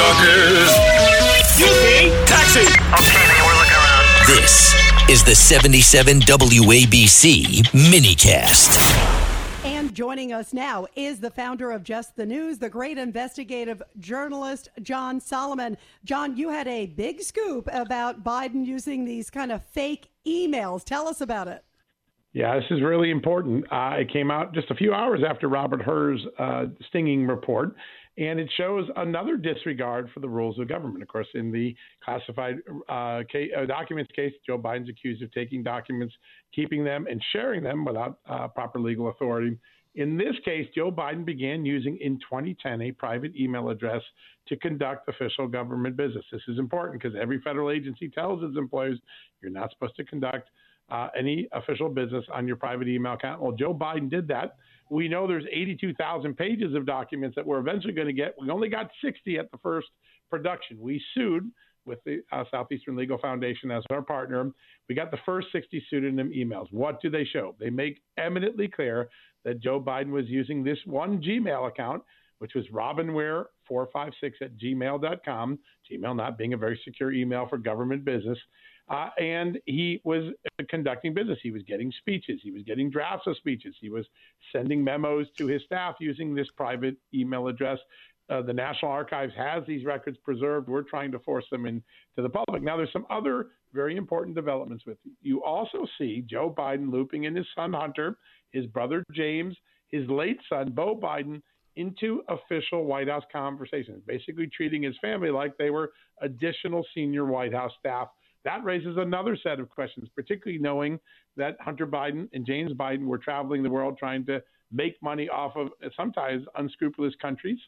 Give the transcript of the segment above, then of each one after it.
Yorkers. Excuse me. Taxi. Okay, man, we're looking around. This is the 77 WABC minicast. And joining us now is the founder of Just the News, the great investigative journalist, John Solomon. John, you had a big scoop about Biden using these kind of fake emails. Tell us about it. Yeah, this is really important. Uh, it came out just a few hours after Robert Hur's uh, stinging report, and it shows another disregard for the rules of government. Of course, in the classified uh, case, uh, documents case, Joe Biden's accused of taking documents, keeping them, and sharing them without uh, proper legal authority. In this case, Joe Biden began using in 2010 a private email address to conduct official government business. This is important because every federal agency tells its employees you're not supposed to conduct uh, any official business on your private email account. Well, Joe Biden did that. We know there's 82,000 pages of documents that we're eventually going to get. We only got 60 at the first production. We sued with the uh, Southeastern Legal Foundation as our partner. We got the first 60 pseudonym emails. What do they show? They make eminently clear that Joe Biden was using this one Gmail account, which was robinware456 at gmail.com, Gmail not being a very secure email for government business. Uh, and he was conducting business. He was getting speeches. He was getting drafts of speeches. He was sending memos to his staff using this private email address. Uh, the National Archives has these records preserved. We're trying to force them into the public. Now, there's some other very important developments with you. You also see Joe Biden looping in his son Hunter, his brother James, his late son Beau Biden into official White House conversations, basically treating his family like they were additional senior White House staff that raises another set of questions, particularly knowing that Hunter Biden and James Biden were traveling the world trying to make money off of sometimes unscrupulous countries.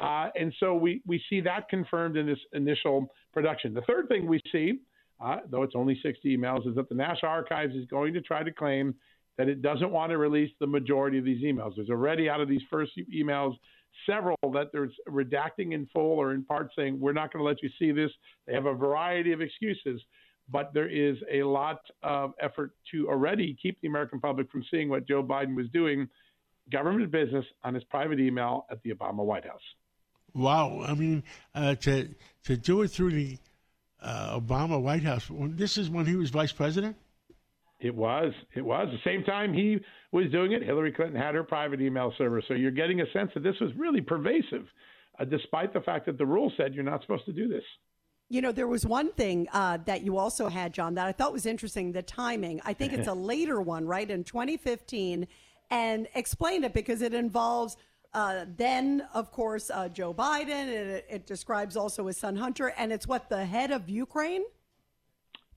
Uh, and so we, we see that confirmed in this initial production. The third thing we see, uh, though it's only 60 emails, is that the National Archives is going to try to claim that it doesn't want to release the majority of these emails. There's already out of these first emails several that there's redacting in full or in part saying we're not going to let you see this. They have a variety of excuses, but there is a lot of effort to already keep the American public from seeing what Joe Biden was doing, government business on his private email at the Obama White House. Wow, I mean, uh, to to do it through the uh, Obama White House. This is when he was vice president. It was. It was. The same time he was doing it, Hillary Clinton had her private email server. So you're getting a sense that this was really pervasive, uh, despite the fact that the rule said you're not supposed to do this. You know, there was one thing uh, that you also had, John, that I thought was interesting the timing. I think it's a later one, right, in 2015. And explain it because it involves uh, then, of course, uh, Joe Biden. It, it describes also his son Hunter, and it's what the head of Ukraine.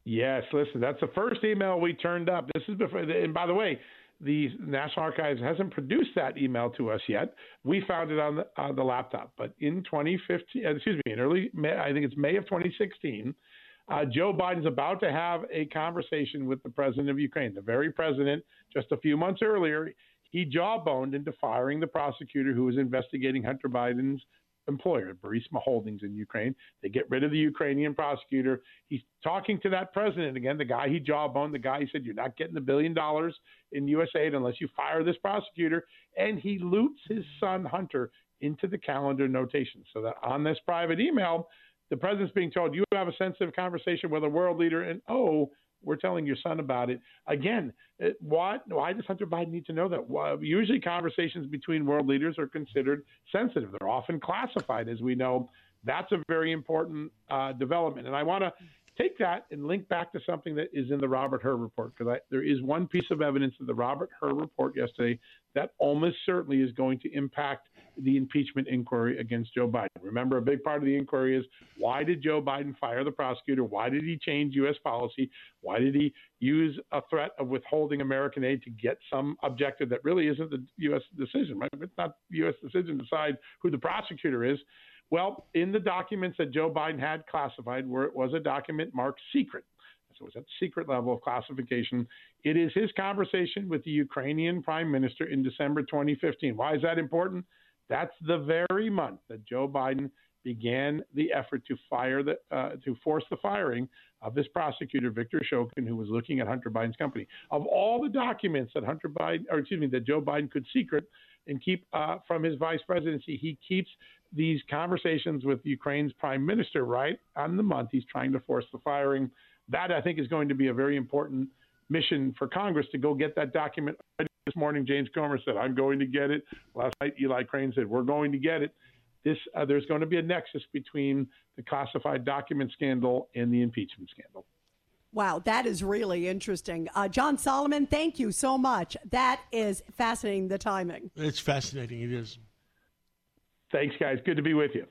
Yes, listen, that's the first email we turned up. This is before, and by the way, the National Archives hasn't produced that email to us yet. We found it on the, on the laptop, but in 2015, uh, excuse me, in early May, I think it's May of 2016, uh, Joe Biden's about to have a conversation with the president of Ukraine, the very president. Just a few months earlier, he jawboned into firing the prosecutor who was investigating Hunter Biden's employer, Burisma Holdings in Ukraine. They get rid of the Ukrainian prosecutor. He's talking to that president again, the guy he jawboned, the guy he said, You're not getting the billion dollars in U.S. aid unless you fire this prosecutor. And he loops his son, Hunter, into the calendar notation so that on this private email, the president's being told, You have a sensitive conversation with a world leader, and oh, we're telling your son about it. Again, it, what, why does Hunter Biden need to know that? Well, usually, conversations between world leaders are considered sensitive. They're often classified, as we know. That's a very important uh, development. And I want to take that and link back to something that is in the Robert Hur report, because there is one piece of evidence in the Robert Hur report yesterday that almost certainly is going to impact the impeachment inquiry against Joe Biden. Remember, a big part of the inquiry is why did Joe Biden fire the prosecutor? Why did he change U.S. policy? Why did he use a threat of withholding American aid to get some objective that really isn't the U.S. decision? Right? It's not the U.S. decision to decide who the prosecutor is. Well, in the documents that Joe Biden had classified, where it was a document marked secret, so it was at secret level of classification. It is his conversation with the Ukrainian prime minister in December 2015. Why is that important? That's the very month that Joe Biden began the effort to fire the uh, to force the firing of this prosecutor Victor Shokin, who was looking at Hunter Biden's company. Of all the documents that Hunter Biden, or excuse me, that Joe Biden could secret and keep uh, from his vice presidency, he keeps these conversations with Ukraine's prime minister right on the month he's trying to force the firing. That I think is going to be a very important mission for Congress to go get that document. This morning, James Comer said, "I'm going to get it." Last night, Eli Crane said, "We're going to get it." This uh, there's going to be a nexus between the classified document scandal and the impeachment scandal. Wow, that is really interesting. Uh, John Solomon, thank you so much. That is fascinating, the timing. It's fascinating. It is. Thanks, guys. Good to be with you.